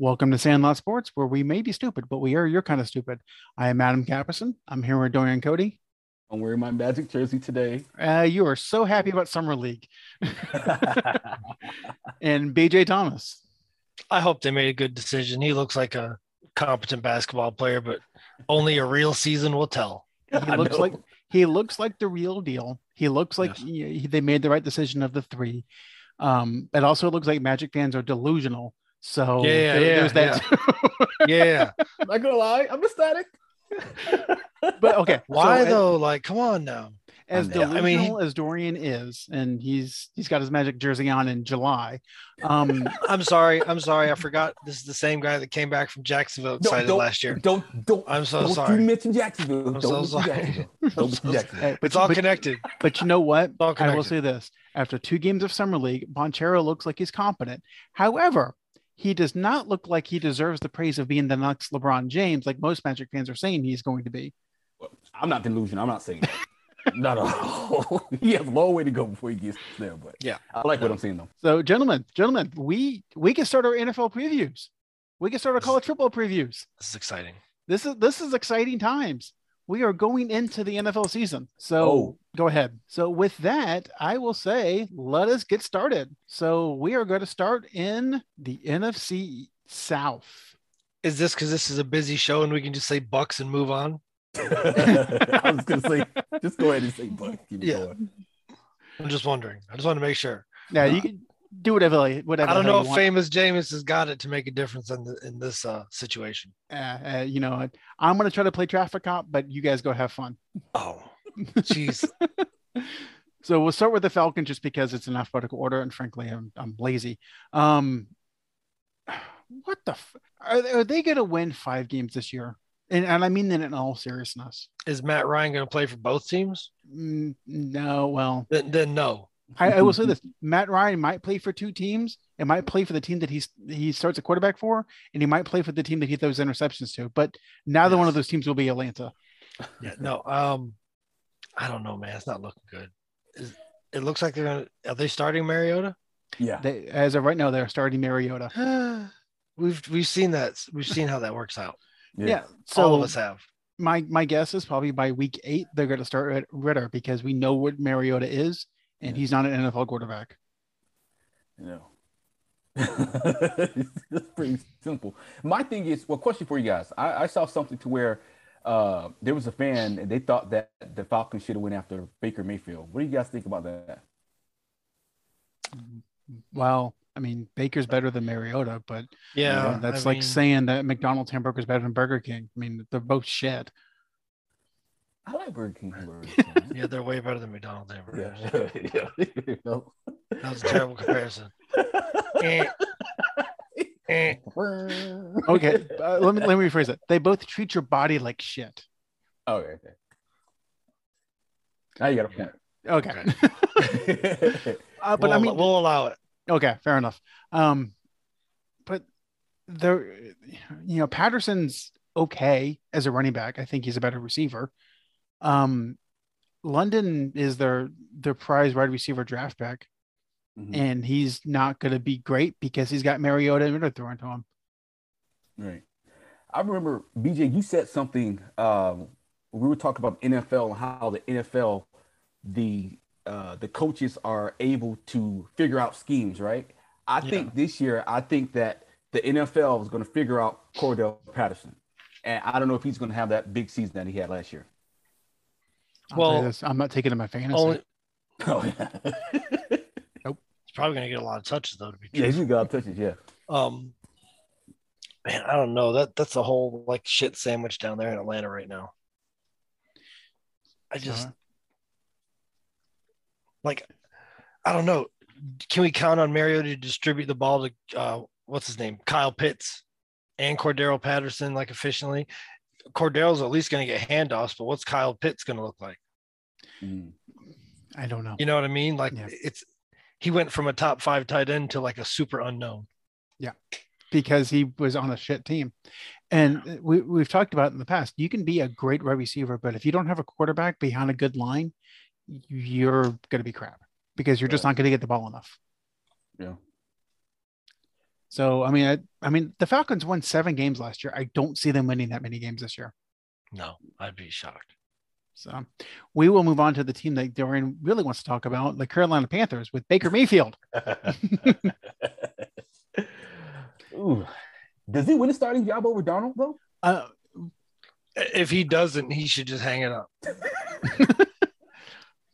Welcome to Sandlot Sports, where we may be stupid, but we are your kind of stupid. I am Adam Capperson. I'm here with Dorian Cody. I'm wearing my Magic jersey today. Uh, you are so happy about Summer League. and BJ Thomas. I hope they made a good decision. He looks like a competent basketball player, but only a real season will tell. He looks like he looks like the real deal. He looks like Yes. he, they made the right decision of the three. Um, it also looks like Magic fans are delusional. So Yeah, yeah, there- yeah, there's that. Yeah. Not gonna lie, I'm ecstatic. but okay, Why so, though? Like, come on now. As I know. delusional I mean, as Dorian is, and he's he's got his Magic jersey on in July. Um, I'm sorry. I'm sorry. I forgot. This is the same guy that came back from Jacksonville excited don't, last year. Don't don't. I'm so don't sorry. You mention Jacksonville. I'm don't so sorry. Jacksonville. Don't so Jacksonville. hey, It's all but, connected. but you know what? I will say this: after two games of summer league, Banchero looks like he's competent. However, he does not look like he deserves the praise of being the next LeBron James, like most Magic fans are saying he's going to be. I'm not delusional. I'm not saying that. not at all. he has a long way to go before he gets there, but Yeah. I like what I'm seeing though. So, gentlemen, gentlemen, we we can start our NFL previews. We can start our college football previews. This is exciting. This is this is exciting times. We are going into the NFL season. So Oh. go ahead. So with that, I will say let us get started. So we are going to start in the NFC South. Is this because this is a busy show and we can just say Bucks and move on? I was gonna say, just go ahead and say, Buck. Keep Yeah. going. I'm just wondering. I just want to make sure. Now you uh, can do whatever whatever. I don't know if famous Jameis has got it to make a difference in the, in this uh, situation. Uh, uh, you know, I'm going to try to play traffic cop, but you guys go have fun. Oh, jeez. So we'll start with the Falcon just because it's in alphabetical order, and frankly, I'm I'm lazy. Um, what the? F- are, they- are they going to win five games this year? And, and I mean that in all seriousness. is Matt Ryan going to play for both teams? Mm, no, well, Then, then no. I, I will say this: Matt Ryan might play for two teams. It might play for the team that he's he starts a quarterback for, and he might play for the team that he throws interceptions to. But neither one of those teams will be Atlanta. Yeah, no. Um, I don't know, man. It's not looking good. Is, it looks like they're going to. Are they starting Mariota? Yeah. They, as of right now, they're starting Mariota. we've we've seen that. We've seen how that works out. Yeah. So all of us have. my my guess is probably by week eight they're going to start Ridder because we know what Mariota is, and Yeah. he's not an NFL quarterback. No. it's pretty simple. My thing is, well, question for you guys. I, I saw something to where uh, there was a fan and they thought that the Falcons should have went after Baker Mayfield. What do you guys think about that? Well, I mean Baker's better than Mariota, but you know, Yeah, that's I like mean, saying that McDonald's hamburger is better than Burger King. I mean they're both shit. I like Burger King hamburgers. Yeah, they're way better than McDonald's hamburgers. yeah. yeah. You? That was a terrible comparison. Eh, eh. Okay, uh, let me let me rephrase it. They both treat your body like shit. Okay. okay. Now you got a point. Okay, uh, but we'll, I mean, we'll allow it. Okay, fair enough. Um, but there, you know, Patterson's okay as a running back. I think he's a better receiver. Um, London is their their prize wide receiver draft pick, Mhm. and he's not going to be great because he's got Mariota and Ridder throwing to him. Right. I remember BJ, you said something. Um, we were talking about NFL and how the NFL, the uh, the coaches are able to figure out schemes. Right. I Yeah. think this year, I think that the NFL is going to figure out Cordarrelle Patterson, and I don't know if he's going to have that big season that he had last year. I'll Well, this, I'm not taking him my fantasy. Only Oh yeah. Nope. He's probably going to get a lot of touches though. To be yeah, true. he's got touches. Yeah. Um, man, I don't know. That that's a whole like shit sandwich down there in Atlanta right now. I just So, like, I don't know. Can we count on Mario to distribute the ball to uh, what's his name, Kyle Pitts, and Cordarrelle Patterson like efficiently? Cordarrelle's at least going to get handoffs, but what's Kyle Pitts going to look like? Mm. I don't know. You know what I mean? Like Yeah. it's he went from a top five tight end to like a super unknown. Yeah. Because he was on a shit team. And we, we've talked about in the past, you can be a great wide receiver, but if you don't have a quarterback behind a good line, you're going to be crap because you're just not going to get the ball enough. Yeah. So I mean, I, I mean, the Falcons won seven games last year. I don't see them winning that many games this year. No, I'd be shocked. So we will move on to the team that Dorian really wants to talk about, the Carolina Panthers with Baker Mayfield. Ooh. Does he win a starting job over Darnold though? Uh, If he doesn't, he should just hang it up.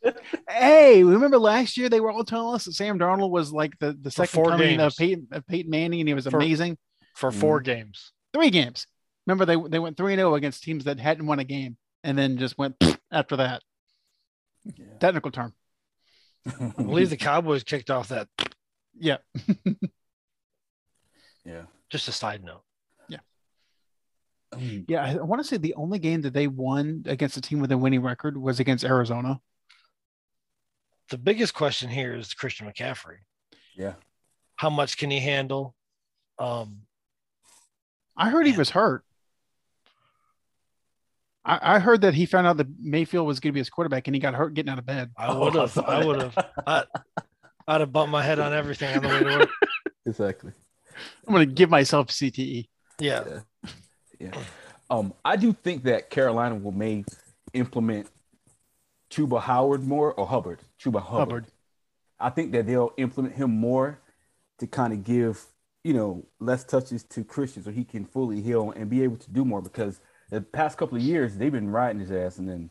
hey, remember last year they were all telling us that Sam Darnold was like the, the second four coming of. Peyton, of Peyton Manning and he was For- amazing. for four games. Three games. Remember they they went 3 0 against teams that hadn't won a game and then just went after that. Technical term. I believe the Cowboys kicked off that. Yeah. yeah. Just a side note. Mm. Yeah, I want to say the only game that they won against a team with a winning record was against Arizona. The biggest question here is Christian McCaffrey. Yeah. How much can he handle? Um, I heard he was hurt. I, I heard that he found out that Mayfield was going to be his quarterback and he got hurt getting out of bed. I Oh, would have. saw I would have. I, I'd have bumped my head on everything on the way to work. Exactly. I'm going to give myself. CTE. Yeah. Yeah. Um, I do think that Carolina will may implement Chuba Howard more or Hubbard. Chuba Hubbard. Hubbard. I think that they'll implement him more to kind of give, you know, less touches to Christian so he can fully heal and be able to do more because the past couple of years they've been riding his ass and then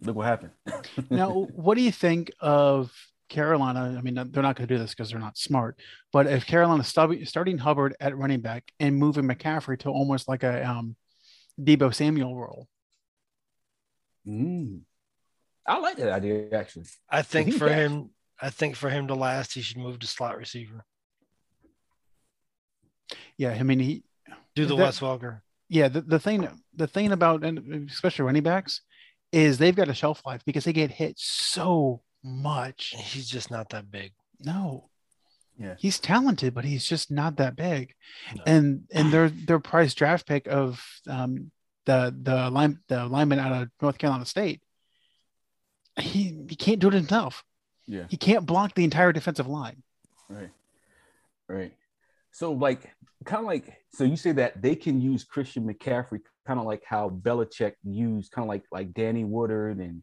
look what happened. Now, what do you think of Carolina? I mean, they're not going to do this because they're not smart. But if Carolina stub- starting Hubbard at running back and moving McCaffrey to almost like a um, Deebo Samuel role, Mm. I like that idea actually. I think he for fast? him, I think for him to last, he should move to slot receiver. yeah, I mean, he, Do the That- Wes Welker. Yeah, the, the thing, the thing about, and especially running backs, is they've got a shelf life because they get hit so much. He's just not that big. No, Yeah. he's talented, but he's just not that big. No. And and their their price draft pick of um the the line the lineman out of North Carolina State, he he can't do it himself. Yeah. He can't block the entire defensive line. Right. Right. So like kind of like so you say that they can use Christian McCaffrey kind of like how Belichick used kind of like like Danny Woodhead and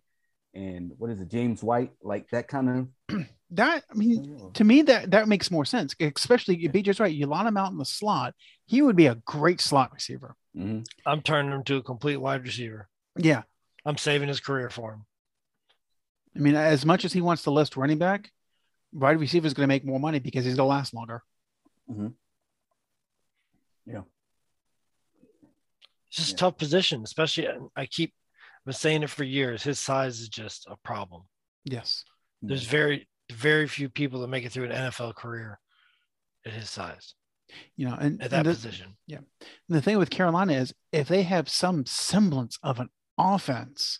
and what is it James White like that kind of That I mean, to me that that makes more sense. Especially if BJ's right, you line him out in the slot, he would be a great slot receiver. Mhm. I'm turning him to a complete wide receiver. Yeah, I'm saving his career for him. I mean, as much as he wants to list running back, wide receiver is going to make more money because he's going to last longer. Mm-hmm. It's just Yeah. a tough position, especially I keep been saying it for years. His size is just a problem. Yes. There's very very few people that make it through an NFL career at his size You know, and, at that and the, position. the thing with Carolina is if they have some semblance of an offense,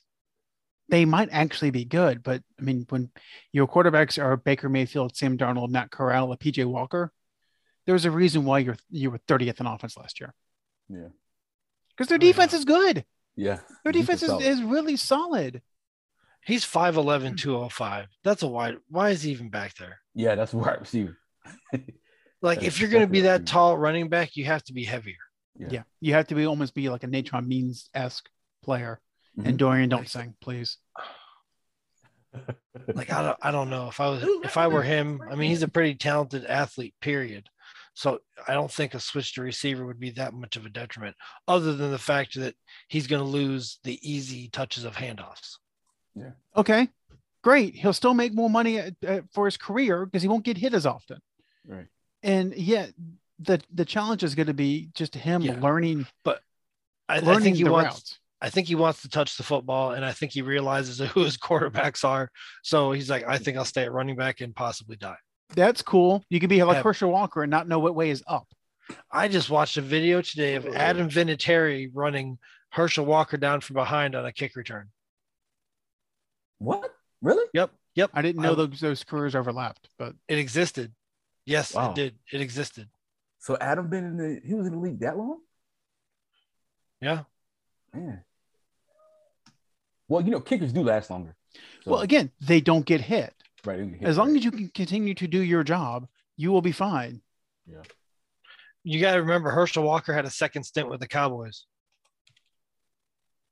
they might actually be good. But I mean, when your quarterbacks are Baker Mayfield, Sam Darnold, Matt Corral, and PJ Walker, there's a reason why you're you were 30th in offense last year Yeah. because their Oh, yeah. defense is good. Yeah. Their defense is, is really solid. He's 5'11, 205. That's a wide. Why is he even back there? Yeah, that's wide receiver. Like, That's if you're going to be that tall running back, you have to be heavier. Yeah. Yeah. You have to be almost be like a Natrone Means esque player. Mhm. And Dorian, don't sing, please. Like, I don't, I don't know if I was, if I were him. I mean, he's a pretty talented athlete. Period. So I don't think a switch to receiver would be that much of a detriment, other than the fact that he's going to lose the easy touches of handoffs. Yeah. Okay. Great. He'll still make more money uh, uh, for his career because he won't get hit as often. Right. And yet, the the challenge is going to be just him Yeah. learning But I learning think he the wants. routes. I think he wants to touch the football, and I think he realizes who his quarterbacks are. So he's like, I think I'll stay at running back and possibly die. That's cool. You can be like Herschel Walker and not know what way is up. I just watched a video today of Adam Vinatieri running Herschel Walker down from behind on a kick return. What? Really? Yep, yep. I didn't know I- those those careers overlapped, but It existed. Yes, Wow. it did. It existed. So Adam been in the he was in the league that long? Yeah. Man. Well, you know, kickers do last longer. So, well, again, they don't get hit. Right, they get hit, As long right. as you can continue to do your job, you will be fine. Yeah. You got to remember, Herschel Walker had a second stint with the Cowboys.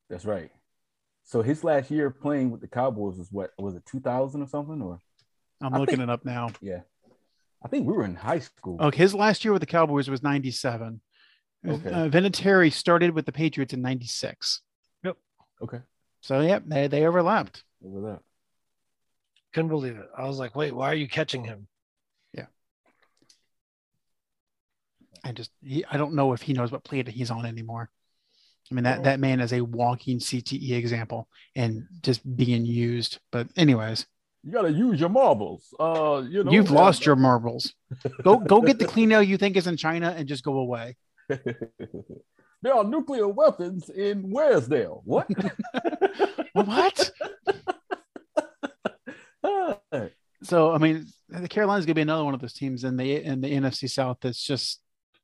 That's right. So his last year playing with the Cowboys was what? Was it 2000 or something? Or I'm I looking think- it up now. yeah, I think we were in high school. Okay, his last year with the Cowboys was 97. Okay. Uh, Vinatieri started with the Patriots in 96. Yep. Okay, So, yeah, they, they overlapped. over that. Couldn't believe it. I was like, wait, why are you catching him? Yeah. I just, he, I don't know if he knows what plate he's on anymore. I mean, that, that man is a walking CTE example and just being used. But, anyways, You gotta use your marbles. Uh, you know, you've lost your marbles. Go, go get the clean air you think is in China and just go away. there are nuclear weapons in Waresdale. What? What? So I mean, the Carolinas gonna be another one of those teams in the in the NFC South that's just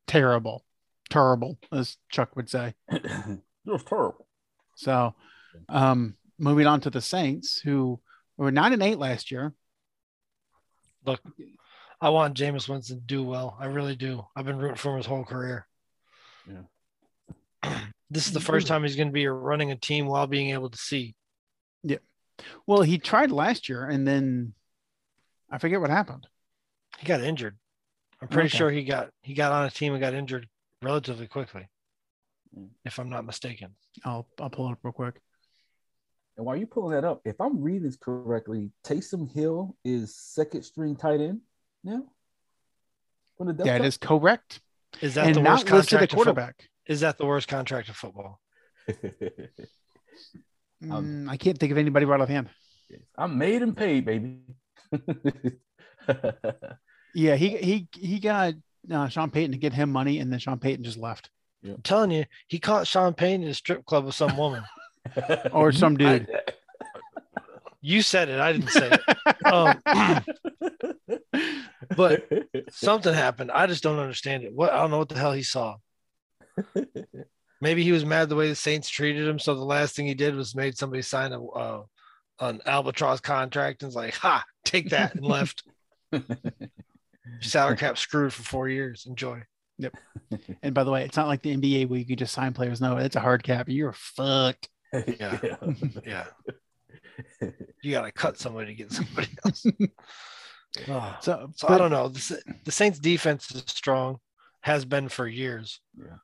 terrible, terrible, as Chuck would say. Just terrible. So, um, moving on to the Saints, who were nine and eight last year. Look, I want Jameis Winston to do well. I really do. I've been rooting for him his whole career. Yeah. this is the first time he's going to be running a team while being able to see. Yeah. Well, he tried last year, and then I forget what happened. He got injured. I'm pretty Okay. sure he got he got on a team and got injured relatively quickly, Mm. if I'm not mistaken. I'll I'll pull it up real quick. And while you pulling that up, if I'm reading this correctly, Taysom Hill is second string tight end now. From the depth That chart? is correct, Is that and the worst listed at contract? in fo- Is that the worst contract in football? Mm, I can't think of anybody right offhand. I'm made and paid, baby. Yeah, he he he got uh, Sean Payton to get him money, and then Sean Payton just left. I'm telling you, he caught Sean Payton in a strip club with some woman. Or some dude. You said it. I didn't say it. Um, but something happened. I just don't understand it. What I don't know what the hell he saw. Maybe he was mad the way the Saints treated him. So the last thing he did was made somebody sign a uh, an albatross contract and was like, "Ha, take that," and left. Salary cap screwed for four years. Enjoy. Yep. And by the way, it's not like the NBA where you can just sign players. No, it's a hard cap. You're fucked. Yeah. Yeah, you got to cut somebody to get somebody else. Oh. So, So but- I don't know. The, the Saints defense is strong, has been for years. Yeah.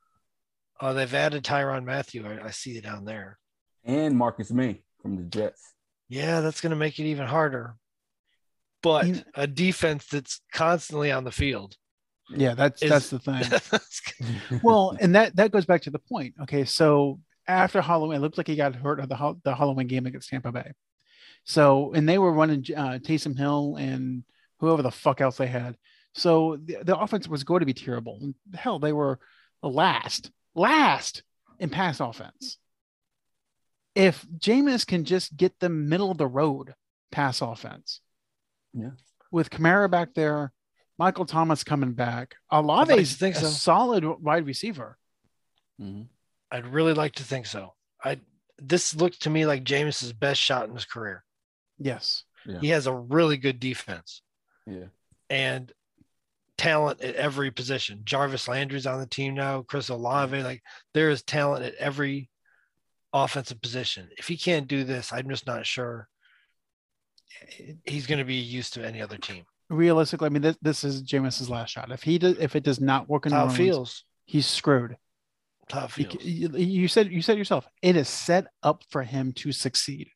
Uh, they've added Tyrann Mathieu. I, I see it down there. and Marcus Maye from the Jets. Yeah, that's going to make it even harder. But You a defense that's constantly on the field. Yeah, that's Is- that's the thing. well, and that that goes back to the point. Okay, so after Halloween, it looked like he got hurt at the the Halloween game against Tampa Bay. So, and they were running uh, Taysom Hill and whoever the fuck else they had. So the, the offense was going to be terrible. Hell, they were last, last in pass offense. If Jameis can just get the middle of the road pass offense, Yeah. with Kamara back there, Michael Thomas coming back, like to Olave's think a so. solid wide receiver. Mhm. I'd really like to think so. I this looked to me like Jameis's best shot in his career. Yes. He has a really good defense Yeah. and talent at every position. Jarvis Landry's on the team now, Chris Olave. Like there is talent at every offensive position. If he can't do this, I'm just not sure he's going to be used to any other team. Realistically, I mean, this, this is Jameis's last shot. If he does, if it does not work in How New Orleans, feels. he's screwed. How it You, feels. you, you said you said yourself, it is set up for him to succeed.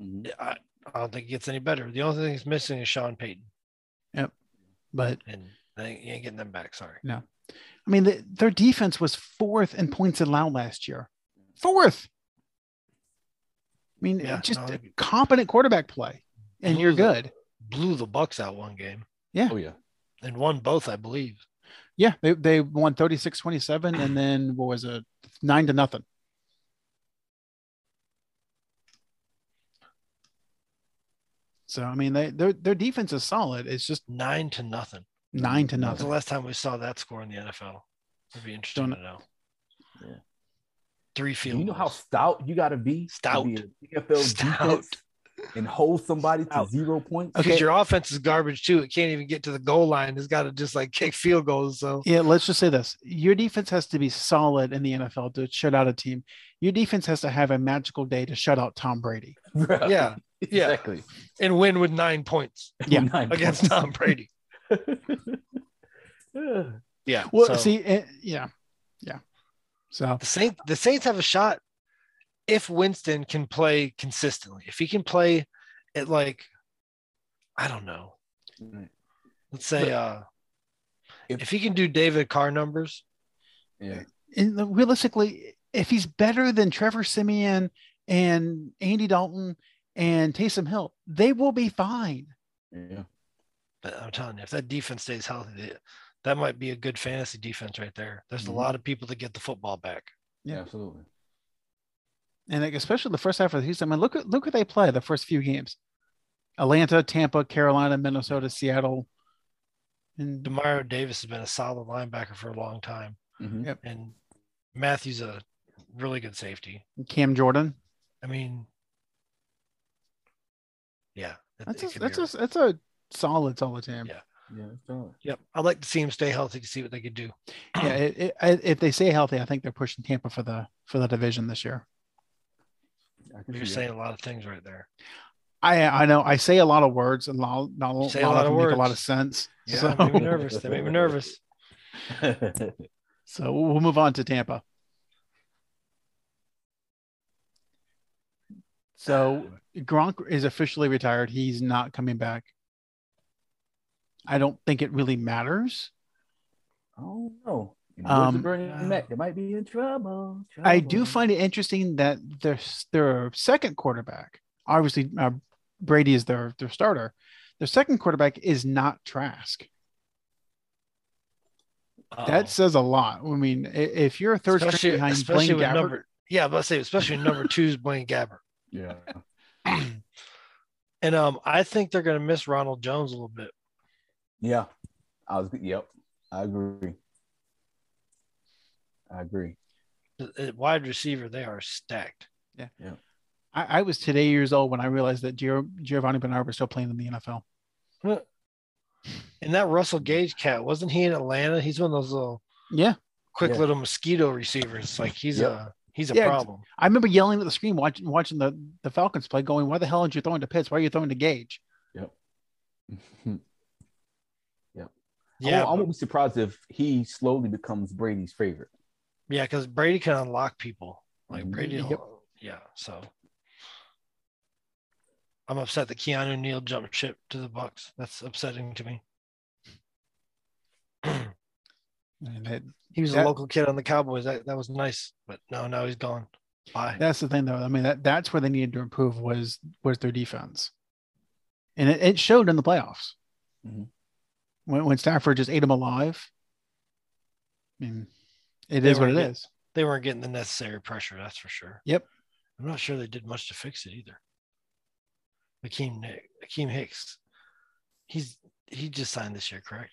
Mhm. I, I don't think it gets any better. The only thing he's missing is Sean Payton, Yep, But and I ain't, you ain't getting them back. Sorry. No, I mean, the, their defense was fourth in points allowed last year. Fourth. I mean, Yeah, just no, competent quarterback play, and you're Blew the- good. Blew the Bucks out one game Yeah. Oh yeah. and won both, I believe. Yeah, they, they won 36 27, and then what was it? Nine to nothing. So, I mean, they, their, their defense is solid. It's just Nine to nothing. nine to When's the last time we saw that score in the NFL? It'd be interesting Don't- to know. Yeah. Three field. you know how stout you got to be? to Stout. be NFL Stout. and hold somebody to zero points. Because Okay. your offense is garbage too. It can't even get to the goal line. It's got to just like kick field goals. So Yeah, let's just say this. Your defense has to be solid in the NFL to shut out a team. Your defense has to have a magical day to shut out Tom Brady. Right. yeah, yeah. exactly. and win with nine points Yeah. Nine against points. Tom Brady. Yeah. Yeah. Well, so see, eh, yeah, yeah. So the Saints, the Saints have a shot if Winston can play consistently. If he can play at like, I don't know, let's say, But uh, if- if he can do David Carr numbers, Yeah. and realistically, if he's better than Trevor Siemian and Andy Dalton and Taysom Hill, they will be fine. Yeah. but I'm telling you, if that defense stays healthy, they- that might be a good fantasy defense right there. There's Mhm. a lot of people to get the football back. Yeah. Yeah. Absolutely. And like, especially the first half of the season. I mean, look at look what they play the first few games: Atlanta, Tampa, Carolina, Minnesota, Seattle, and Demario Davis has been a solid linebacker for a long time, Mhm. Yep. and Mathieu's a really good safety. Cam Jordan. I mean, yeah, it- That's it a, could that's a that's a solid solid team. Yeah. Yeah. it's. Yep, I'd like to see him stay healthy to see what they could do. yeah. It, it, if they stay healthy, I think they're pushing Tampa for the for the division this year. You're see that. saying a lot of things right there. I I know I say a lot of words and not, not a, say lot, a lot of of them make a lot of sense. Yeah, so, they make me nervous. They make me nervous. so we'll move on to Tampa. So Gronk is officially retired. He's not coming back. I don't think it really matters. oh no. In the words Um, of Bernie Mac, they might be in trouble. I do find it interesting that their their second quarterback, obviously uh, Brady is their their starter. Their second quarterback is not Trask. Uh-oh. That says a lot. I mean, if you're a third string especially, behind especially Blaine with Gabbert, number. Yeah, but say especially number two is Blaine Gabbert. Yeah. and um, I think they're going to miss Ronald Jones a little bit. Yeah. I was. Yep. I agree. I agree. At wide receiver, they are stacked. Yeah. Yeah. I, I was today years old when I realized that Gio, Giovani Bernard was still playing in the NFL. And that Russell Gage cat wasn't he in Atlanta? He's one of those little Yeah, quick Yeah. little mosquito receivers. Like he's Yep. a he's a Yeah, problem. I remember yelling at the screen watching watching the, the Falcons play, going, "Why the hell aren't you throwing to Pitts? Why are you throwing to Gage?" Yep. Yeah, I, won't, I won't be surprised if he slowly becomes Brady's favorite. yeah, because Brady can unlock people. Like Mhm. Brady, Yep. yeah. So I'm upset that Keanu Neal jumped ship to the Bucks. That's upsetting to me. And that, He was That- a local kid on the Cowboys. That that was nice, but no, now he's gone. Bye. that's the thing, though. I mean, that that's where they needed to improve was was their defense, and it, it showed in the playoffs Mhm. When when Stafford just ate them alive. I mean, it They is what it were is. They weren't getting the necessary pressure. That's for sure. Yep. I'm not sure they did much to fix it either. Akeem Nick, Akiem Hicks, he's he just signed this year, correct?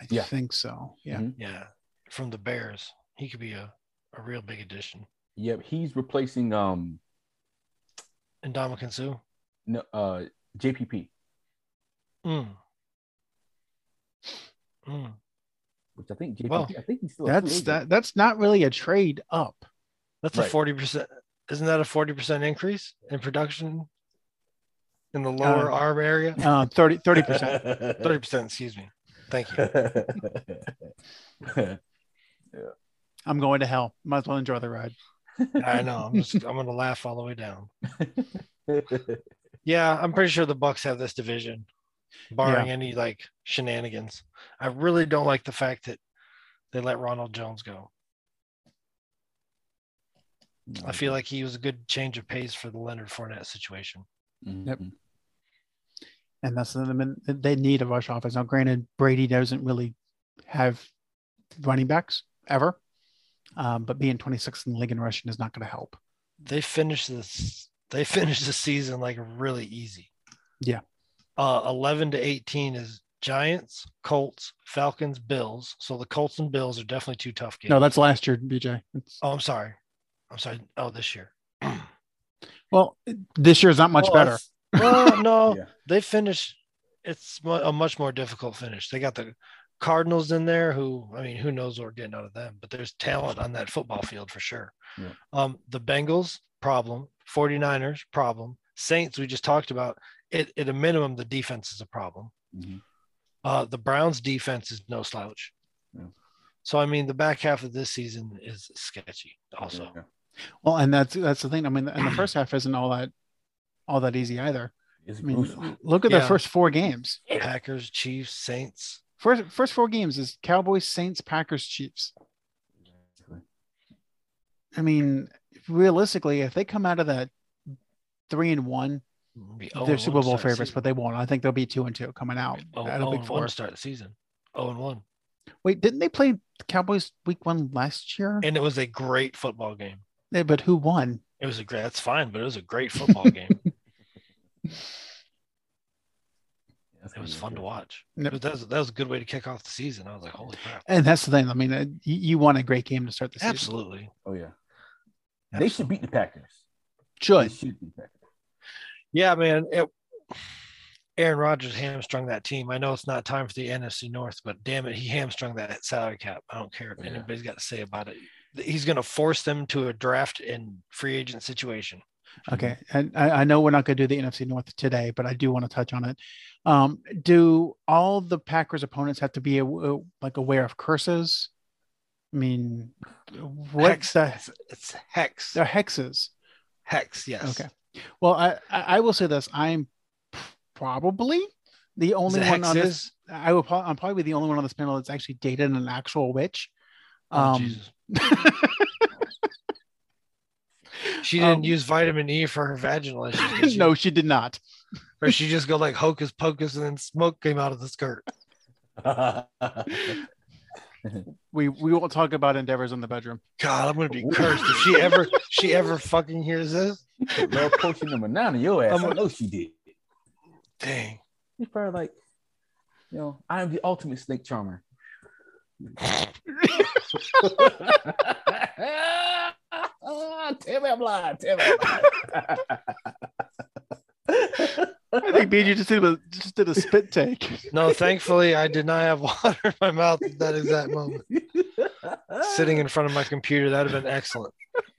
I Yeah. think so. Yeah. Mhm. Yeah, from the Bears, he could be a, a real big addition. Yep. He's replacing um And Ndamukong Suh. no, uh JPP. Mm. Which I think JPP. Well, I think he's still. That's that. That's not really a trade up. That's Right. a forty percent. Isn't that a forty percent increase in production in the lower Uh, arm area? Uh, 30 percent. Thirty percent. Excuse me. Thank you. I'm going to hell. Might as well enjoy the ride. I know. I'm just. I'm gonna laugh all the way down. Yeah, I'm pretty sure the Bucks have this division, barring any like shenanigans. I really don't like the fact that they let Ronald Jones go. I feel like he was a good change of pace for the Leonard Fournette situation. Yep. Mhm. And that's the I mean, they need a rush offense. Now, granted, Brady doesn't really have running backs ever, um, but being 26th in the league in rushing is not going to help. They finished this. They finished the season like really easy. Yeah. Uh, 11 to 18 is Giants, Colts, Falcons, Bills. So the Colts and Bills are definitely two tough games. No, that's last year, BJ. It's, oh, I'm sorry. I'm sorry. Oh, this year. well, this year is not much Well, better. Well, no, Yeah. they finished. It's a much more difficult finish. They got the Cardinals in there, who I mean, who knows what we're getting out of them? But there's talent on that football field for sure. Yeah. Um, the Bengals problem, 49ers problem, Saints we just talked about. It at a minimum, the defense is a problem. Mhm. Uh, the Browns defense is no slouch. Yeah. So I mean, the back half of this season is sketchy. Also, Yeah. Well, and that's that's the thing. I mean, and the first half isn't all that all that easy either. It's I mean, look at Yeah. their first four games. Packers, Chiefs, Saints. First first four games is Cowboys, Saints, Packers, Chiefs. I mean, realistically, if they come out of that three and one, Be they're Super Bowl start the favorites, but they won't. I think they'll be two and two coming out Oh, out of oh, week and four. one to start the season. Oh, and one. Wait, didn't they play the Cowboys week one last year? And it was a great football game. Yeah, but who won? It was a great. That's fine, but it was a great football game. That's It was fun to watch. Yep. But that was, that was a good way to kick off the season. I was like, holy crap! And that's the thing. I mean, uh, you, you want a great game to start the season. Absolutely. Oh yeah. They should beat the Packers. They Should. should beat the Packers. Yeah, man. It, Aaron Rodgers hamstrung that team. I know it's not time for the NFC North, but damn it, he hamstrung that salary cap. I don't care what Yeah. anybody's got to say about it. He's going to force them to a draft and free agent situation. Okay, and I, I know we're not going to do the NFC North today, but I do want to touch on it. Um, do all the Packers opponents have to be a, like aware of curses? I mean, what's Hex. the It's hex. they're hexes? Hex. Yes. Okay. Well, I, I I will say this: I'm probably the only it one on this. I will. pro- I'm probably the only one on this panel that's actually dated an actual witch. Oh, Um, Jesus. She didn't Um, use vitamin E for her vaginal issues. she? no, she did not. Or she just go like hocus pocus and then smoke came out of the skirt. We we won't talk about endeavors in the bedroom. God, I'm gonna be cursed if she ever she ever fucking hears this. Love potion number nine in your ass. I'm I a- know she did. Dang. He's probably like, you know, I am the ultimate snake charmer. Tell me I'm lying. Tell me I'm lying. I think BG just did a just did a spit take. No, thankfully I did not have water in my mouth at that exact moment. Sitting in front of my computer, that'd have been excellent.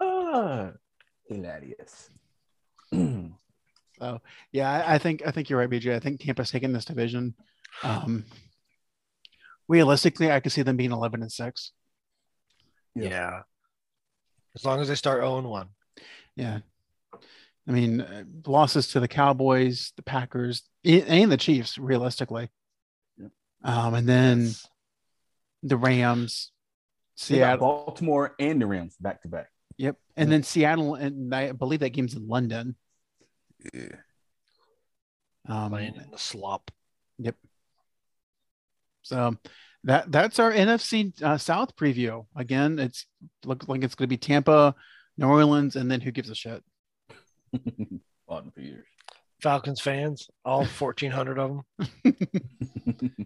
Ah, hilarious. So yeah, I, I think I think you're right, BJ. I think Tampa's taking this division. Um, realistically, I could see them being 11 and six. Yeah. Yeah. As long as they start 0 1. Yeah, I mean uh, losses to the Cowboys, the Packers, a- and the Chiefs. Realistically, Yep. um, and then the Rams, They got Seattle. Baltimore and the Rams back to back. Yep, and then Seattle, and I believe that game's in London. Yeah. Um, Playing in the slop. Yep. So that that's our NFC uh, South preview. Again, it's looks like it's going to be Tampa, New Orleans, and then who gives a shit? Bottom for years. Falcons fans, all 1,400 of them.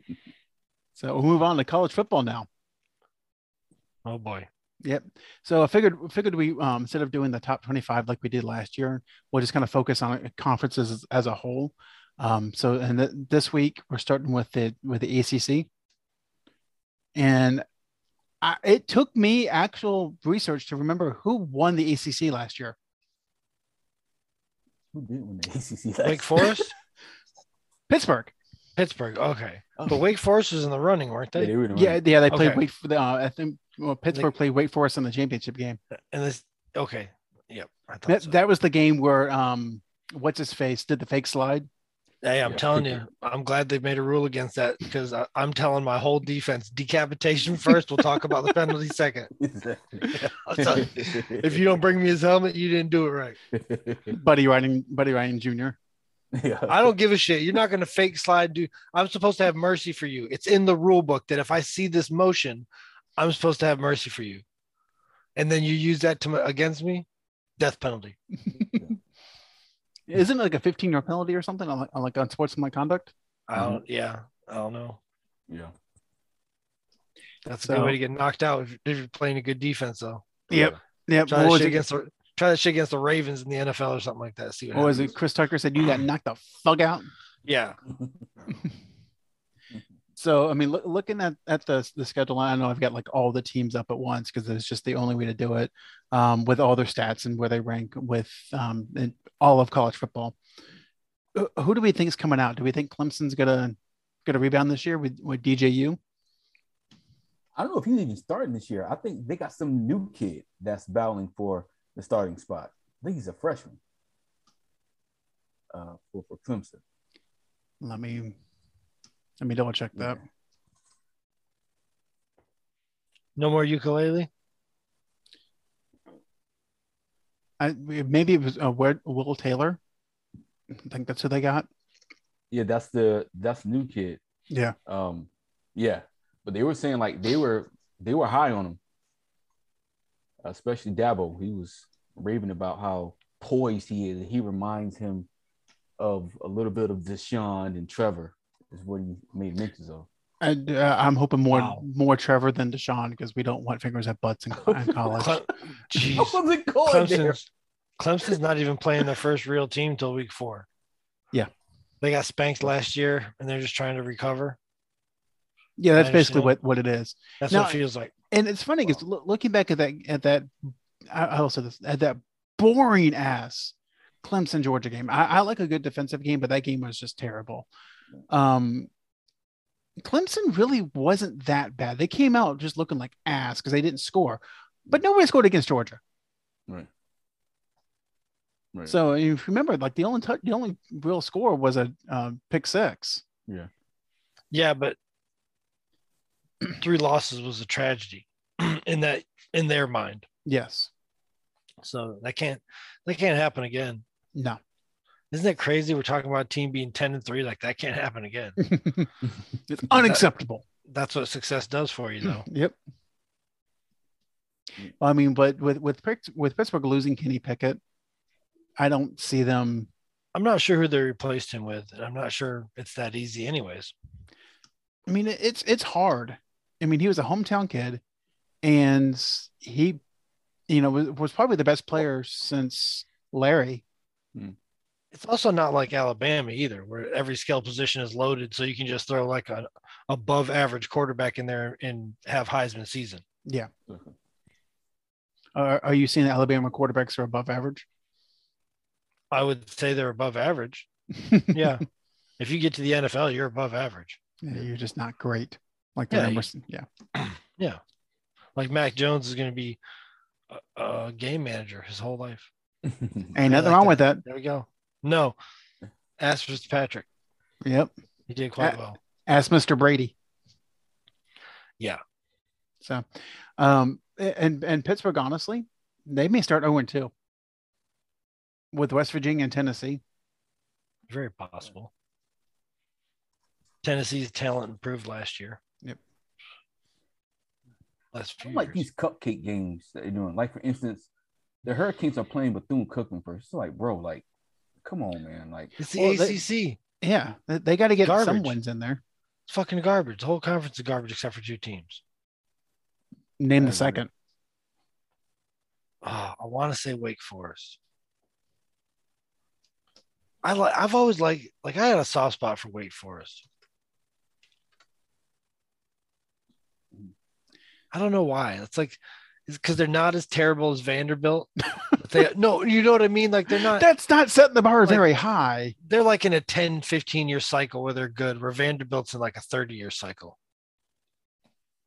So we'll move on to college football now. Oh boy. Yep. So I figured figured we um, instead of doing the top twenty five like we did last year, we'll just kind of focus on conferences as, as a whole. Um, so and th- this week we're starting with the with the ACC, and I, it took me actual research to remember who won the ACC last year. Who did win the ACC? last Wake Forest? Pittsburgh. Pittsburgh. Okay. Oh. But Wake Forest was in the running, weren't Yeah, they? they were the Yeah, running. yeah, they played Okay. Wake. For the, uh, I think well, Pittsburgh played Wake Forest in the championship game. And this, okay. Yep. I That, so. that was the game where um, what's his face did the fake slide. Hey, I'm Yeah. telling you, I'm glad they made a rule against that because I, I'm telling my whole defense decapitation first. We'll talk about the penalty second. Exactly. I'll tell you, if you don't bring me his helmet, you didn't do it right. Buddy Ryan, Buddy Ryan Jr. yeah. I don't give a shit. You're not going to fake slide. Do I'm supposed to have mercy for you? It's in the rule book that if I see this motion, I'm supposed to have mercy for you, and then you use that to against me, death penalty. Isn't it like a 15 year penalty or something on like, on like on sportsmanlike conduct? I don't. Yeah, I don't know. Yeah. That's a So- good way to get knocked out if, if you're playing a good defense, though. Yep. Yep. Try What that shit against the Try that shit against the Ravens in the NFL or something like that. See what, What was it? Chris Tucker said you got knocked the fuck out. Yeah. So I mean, loo- looking at at the the schedule, I know I've got like all the teams up at once because it's just the only way to do it um, with all their stats and where they rank with um, in all of college football. Who- Who do we think is coming out? Do we think Clemson's gonna gonna rebound this year with with DJU? I don't know if he's even starting this year. I think they got some new kid that's battling for the starting spot. I think he's a freshman uh, for, for Clemson. Let me let me double check that. No more ukulele. I maybe it was uh, Will Will Taylor. I think that's who they got. Yeah, that's the that's the new kid. Yeah. Um, yeah, but they were saying like they were they were high on him, especially Dabo. He was raving about how poised he is. He reminds him of a little bit of Deshaun and Trevor, is what he made mentions of. And uh, I'm hoping more Wow. more Trevor than Deshaun because we don't want fingers at butts in, in college. Cle- I Jeez. wasn't going. Clemson's, Clemson's not even playing their first real team till week four. Yeah. They got spanked last year and they're just trying to recover. yeah, that's basically what, what it is. That's Now- what it feels like. And it's funny because looking back at that at that I, I will say this at that boring ass Clemson Georgia game. I, I like a good defensive game, but that game was just terrible. Um, Clemson really wasn't that bad. They came out just looking like ass because they didn't score, but nobody scored against Georgia. Right. Right. So if you remember, like the only tou- the only real score was a uh, pick six. yeah. Yeah, but three losses was a tragedy in that in their mind. Yes. So that can't that can't happen again. No. Isn't that crazy? We're talking about a team being 10 and 3. Like that can't happen again. it's unacceptable. That's what success does for you, though. Yep. Well, I mean, but with with Pitts- with Pittsburgh losing Kenny Pickett, I don't see them. I'm not sure who they replaced him with, and I'm not sure it's that easy, anyways. I mean, it's it's hard. I mean, he was a hometown kid, and he, you know, was, was probably the best player since Larry. Hmm. It's also not like Alabama either, where every skill position is loaded, so you can just throw like an above average quarterback in there and have Heisman season. Yeah. Mm-hmm. Are, are you seeing that Alabama quarterbacks are above average? I would say they're above average. Yeah. if you get to the NFL, you're above average. Yeah, You're just not great. Like the Yeah, numbers. Yeah. Yeah. Like Mac Jones is going to be a, a game manager his whole life. Ain't nothing like wrong with that. There we go. No. Ask Fitzpatrick. Yep. He did quite Uh, well. Ask Mr. Brady. Yeah. So, um, and and Pittsburgh, honestly, they may start 0 2 with West Virginia and Tennessee. Very possible. Tennessee's talent improved last year. Yep. Last few I like years. these cupcake games that they're doing. Like for instance, the Hurricanes are playing Bethune Cookman first. It's like, bro, like, come on, man. Like, It's the Well, they- ACC. Yeah, they, they got to get some Garbage. wins in there. It's fucking garbage. The whole conference is garbage except for two teams. Name the second. Oh, I want to say Wake Forest. I like. I've always liked. Like I had a soft spot for Wake Forest. I don't know why. It's like because they're not as terrible as Vanderbilt. They, no, you know what I mean. Like they're not. That's not setting the bar Like- very high. They're like in a 10, 15 year cycle where they're good. Where Vanderbilt's in like a thirty year cycle.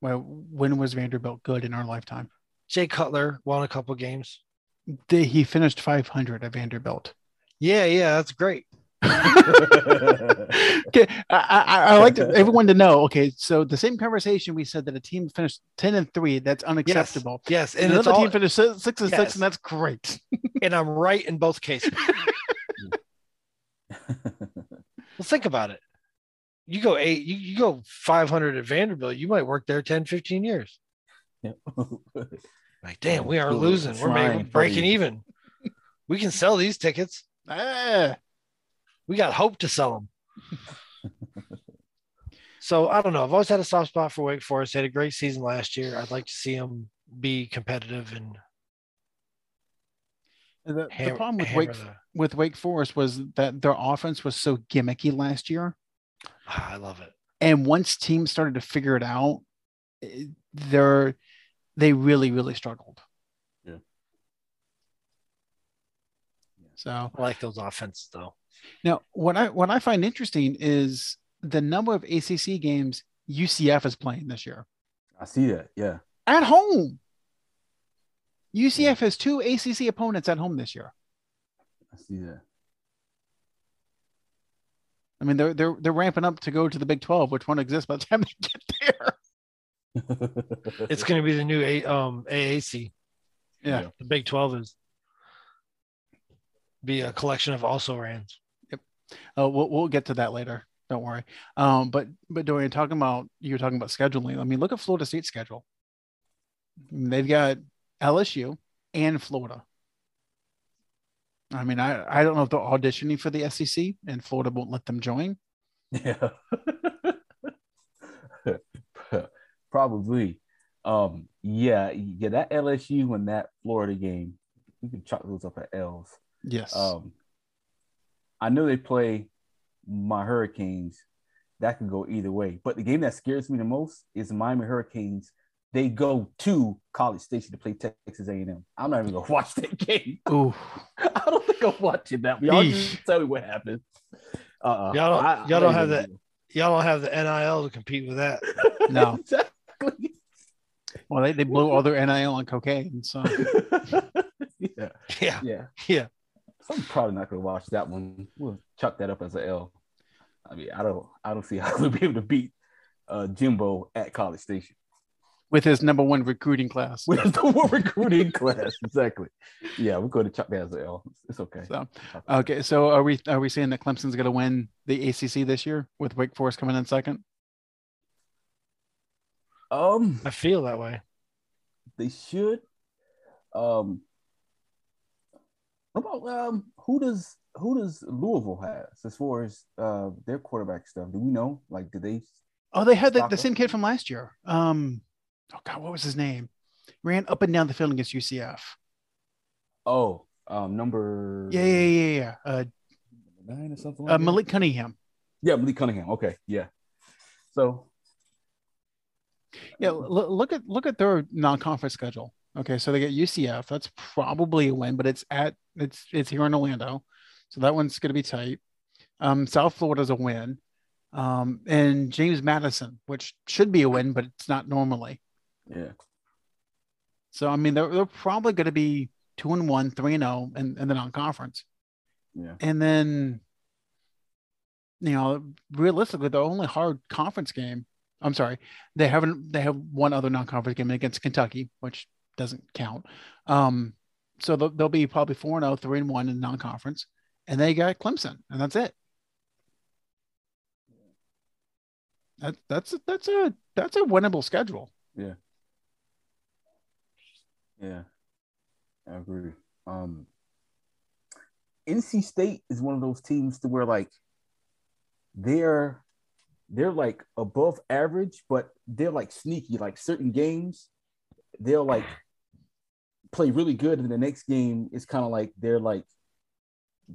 Well, when was Vanderbilt good in our lifetime? Jay Cutler won a couple games. They, he finished 500 at Vanderbilt. Yeah, yeah, that's great. okay, I, I, I like to, everyone to know. Okay, so the same conversation we said that a team finished 10 and 3, that's unacceptable. Yes, And and another all, team finished six, six and Yes. 6, and that's great. and I'm right in both cases. Well, think about it. You go eight, you, you go 500 at Vanderbilt, you might work there 10, 15 years. Like, damn, we are Cool. losing. We're making breaking even. We can sell these tickets. Ah, We got hope to sell them. so I don't know. I've always had a soft spot for Wake Forest. They had a great season last year. I'd like to see them be competitive and The, the Ham- problem with Wake the- with Wake Forest was that their offense was so gimmicky last year, Ah, I love it. and once teams started to figure it out, it- they're they really really struggled. Yeah. So I like those offenses though. Now, what I what I find interesting is the number of ACC games UCF is playing this year I see that. Yeah. at home. UCF has two ACC opponents at home this year. I see that. I mean, they're they're they're ramping up to go to the Big Twelve, which won't exist by the time they get there. It's going to be the new A, um, AAC. Yeah. The Big 12 is be a collection of also rans. Uh, we'll we'll get to that later. Don't worry. Um, but but Dorian, talking about you're talking about scheduling. I mean, look at Florida State's schedule. They've got LSU and Florida. I mean, I I don't know if they're auditioning for the SEC and Florida won't let them join. Yeah. Probably. Um, yeah, yeah, that LSU and that Florida game, you can chalk those up at L's. Yes. Um, I know they play my Hurricanes. That could go either way. But the game that scares me the most is the Miami Hurricanes. They go to College Station to play Texas A&M. I'm not even gonna watch that game. Ooh. I don't think I'm watching that. Y'all just tell me what happened. Uh-uh. Y'all don't- I- I y'all don't have even that. Y'all don't have the NIL to compete with that. No. exactly. Well, they, they blew all their NIL on cocaine. So yeah, Yeah. yeah. Yeah. So I'm probably not gonna watch that one. We'll chuck that up as a L. I mean, I don't, I don't see how we'll be able to beat uh, Jimbo at College Station with his number one recruiting class. with the one recruiting class. Exactly. Yeah, we're going to chuck that as a L. It's okay. So okay, so are we are we saying that Clemson's going to win the ACC this year with Wake Forest coming in second? Um, I feel that way. they should. Um, what about um, who does who does Louisville has as far as uh their quarterback stuff? Do we know? Like, did they? Oh, they had the, the same kid from last year. Um, oh God, what was his name? Ran up and down the field against UCF. Oh, um, number Yeah, yeah, yeah, yeah. Uh, nine or something. uh, Like that? Malik Cunningham. Yeah, Malik Cunningham. Okay, yeah. So Yeah, l- look at look at their non-conference schedule. Okay, so they get UCF. That's probably a win, but it's at it's it's here in Orlando, so that one's going to be tight. Um, South Florida's a win, um, and James Madison, which should be a win, but it's not normally. yeah, So I mean, they're they're probably going to be two and one, three and zero, and in the non-conference, yeah, and then you know, realistically, the only hard conference game. I'm sorry, they haven't. They have one other non-conference game against Kentucky, which doesn't count. Um, so they'll, they'll be probably four and zero, three and one in non-conference, and they got Clemson, and that's it. That, that's that's a that's a winnable schedule. Yeah. Yeah. I agree. Um, NC State is one of those teams to where like they're they're like above average, but they're like sneaky. Like certain games, they'll like play really good, and the next game is kind of like they're like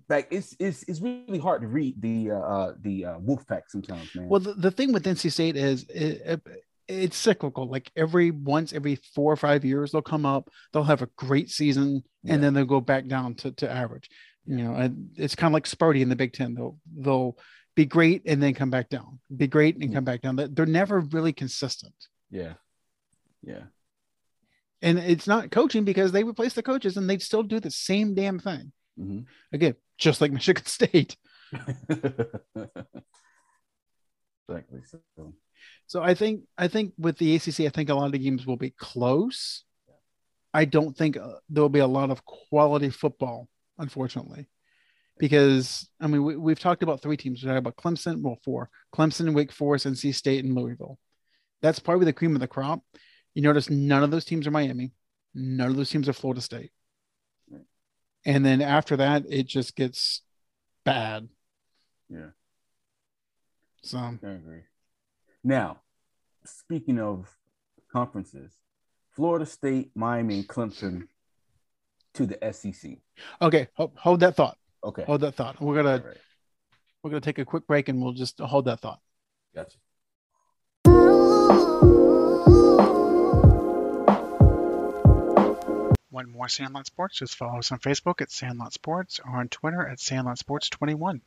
like it's it's it's really hard to read the uh, uh the uh, Wolfpack sometimes, man. Well, the, the thing with NC State is it, it, it's cyclical. Like every once every four or five years, they'll come up, they'll have a great season, Yeah. and then they'll go back down to, to average. You know, and it's kind of like Sparty in the Big Ten. They'll they'll be great and then come back down, be great and come back down. They're never really consistent. yeah, yeah, And it's not coaching because they replace the coaches and they still do the same damn thing. hmm Again, just like Michigan State. exactly. So, So I think I think with the ACC, I think a lot of the games will be close. I don't think uh, there will be a lot of quality football, unfortunately, because I mean we, we've talked about three teams. We talked about Clemson, well four: Clemson, Wake Forest, NC State, and Louisville. That's probably the cream of the crop. You notice none of those teams are Miami. None of those teams are Florida State. Right. And then after that, it just gets bad. yeah. So I agree. Now, speaking of conferences, Florida State, Miami, and Clemson to the SEC. Okay, hold, hold that thought. Okay. Hold that thought. We're gonna right. we're gonna take a quick break and we'll just hold that thought. Gotcha. Want more Sandlot Sports? Just follow us on Facebook at Sandlot Sports or on Twitter at Sandlot Sports 21.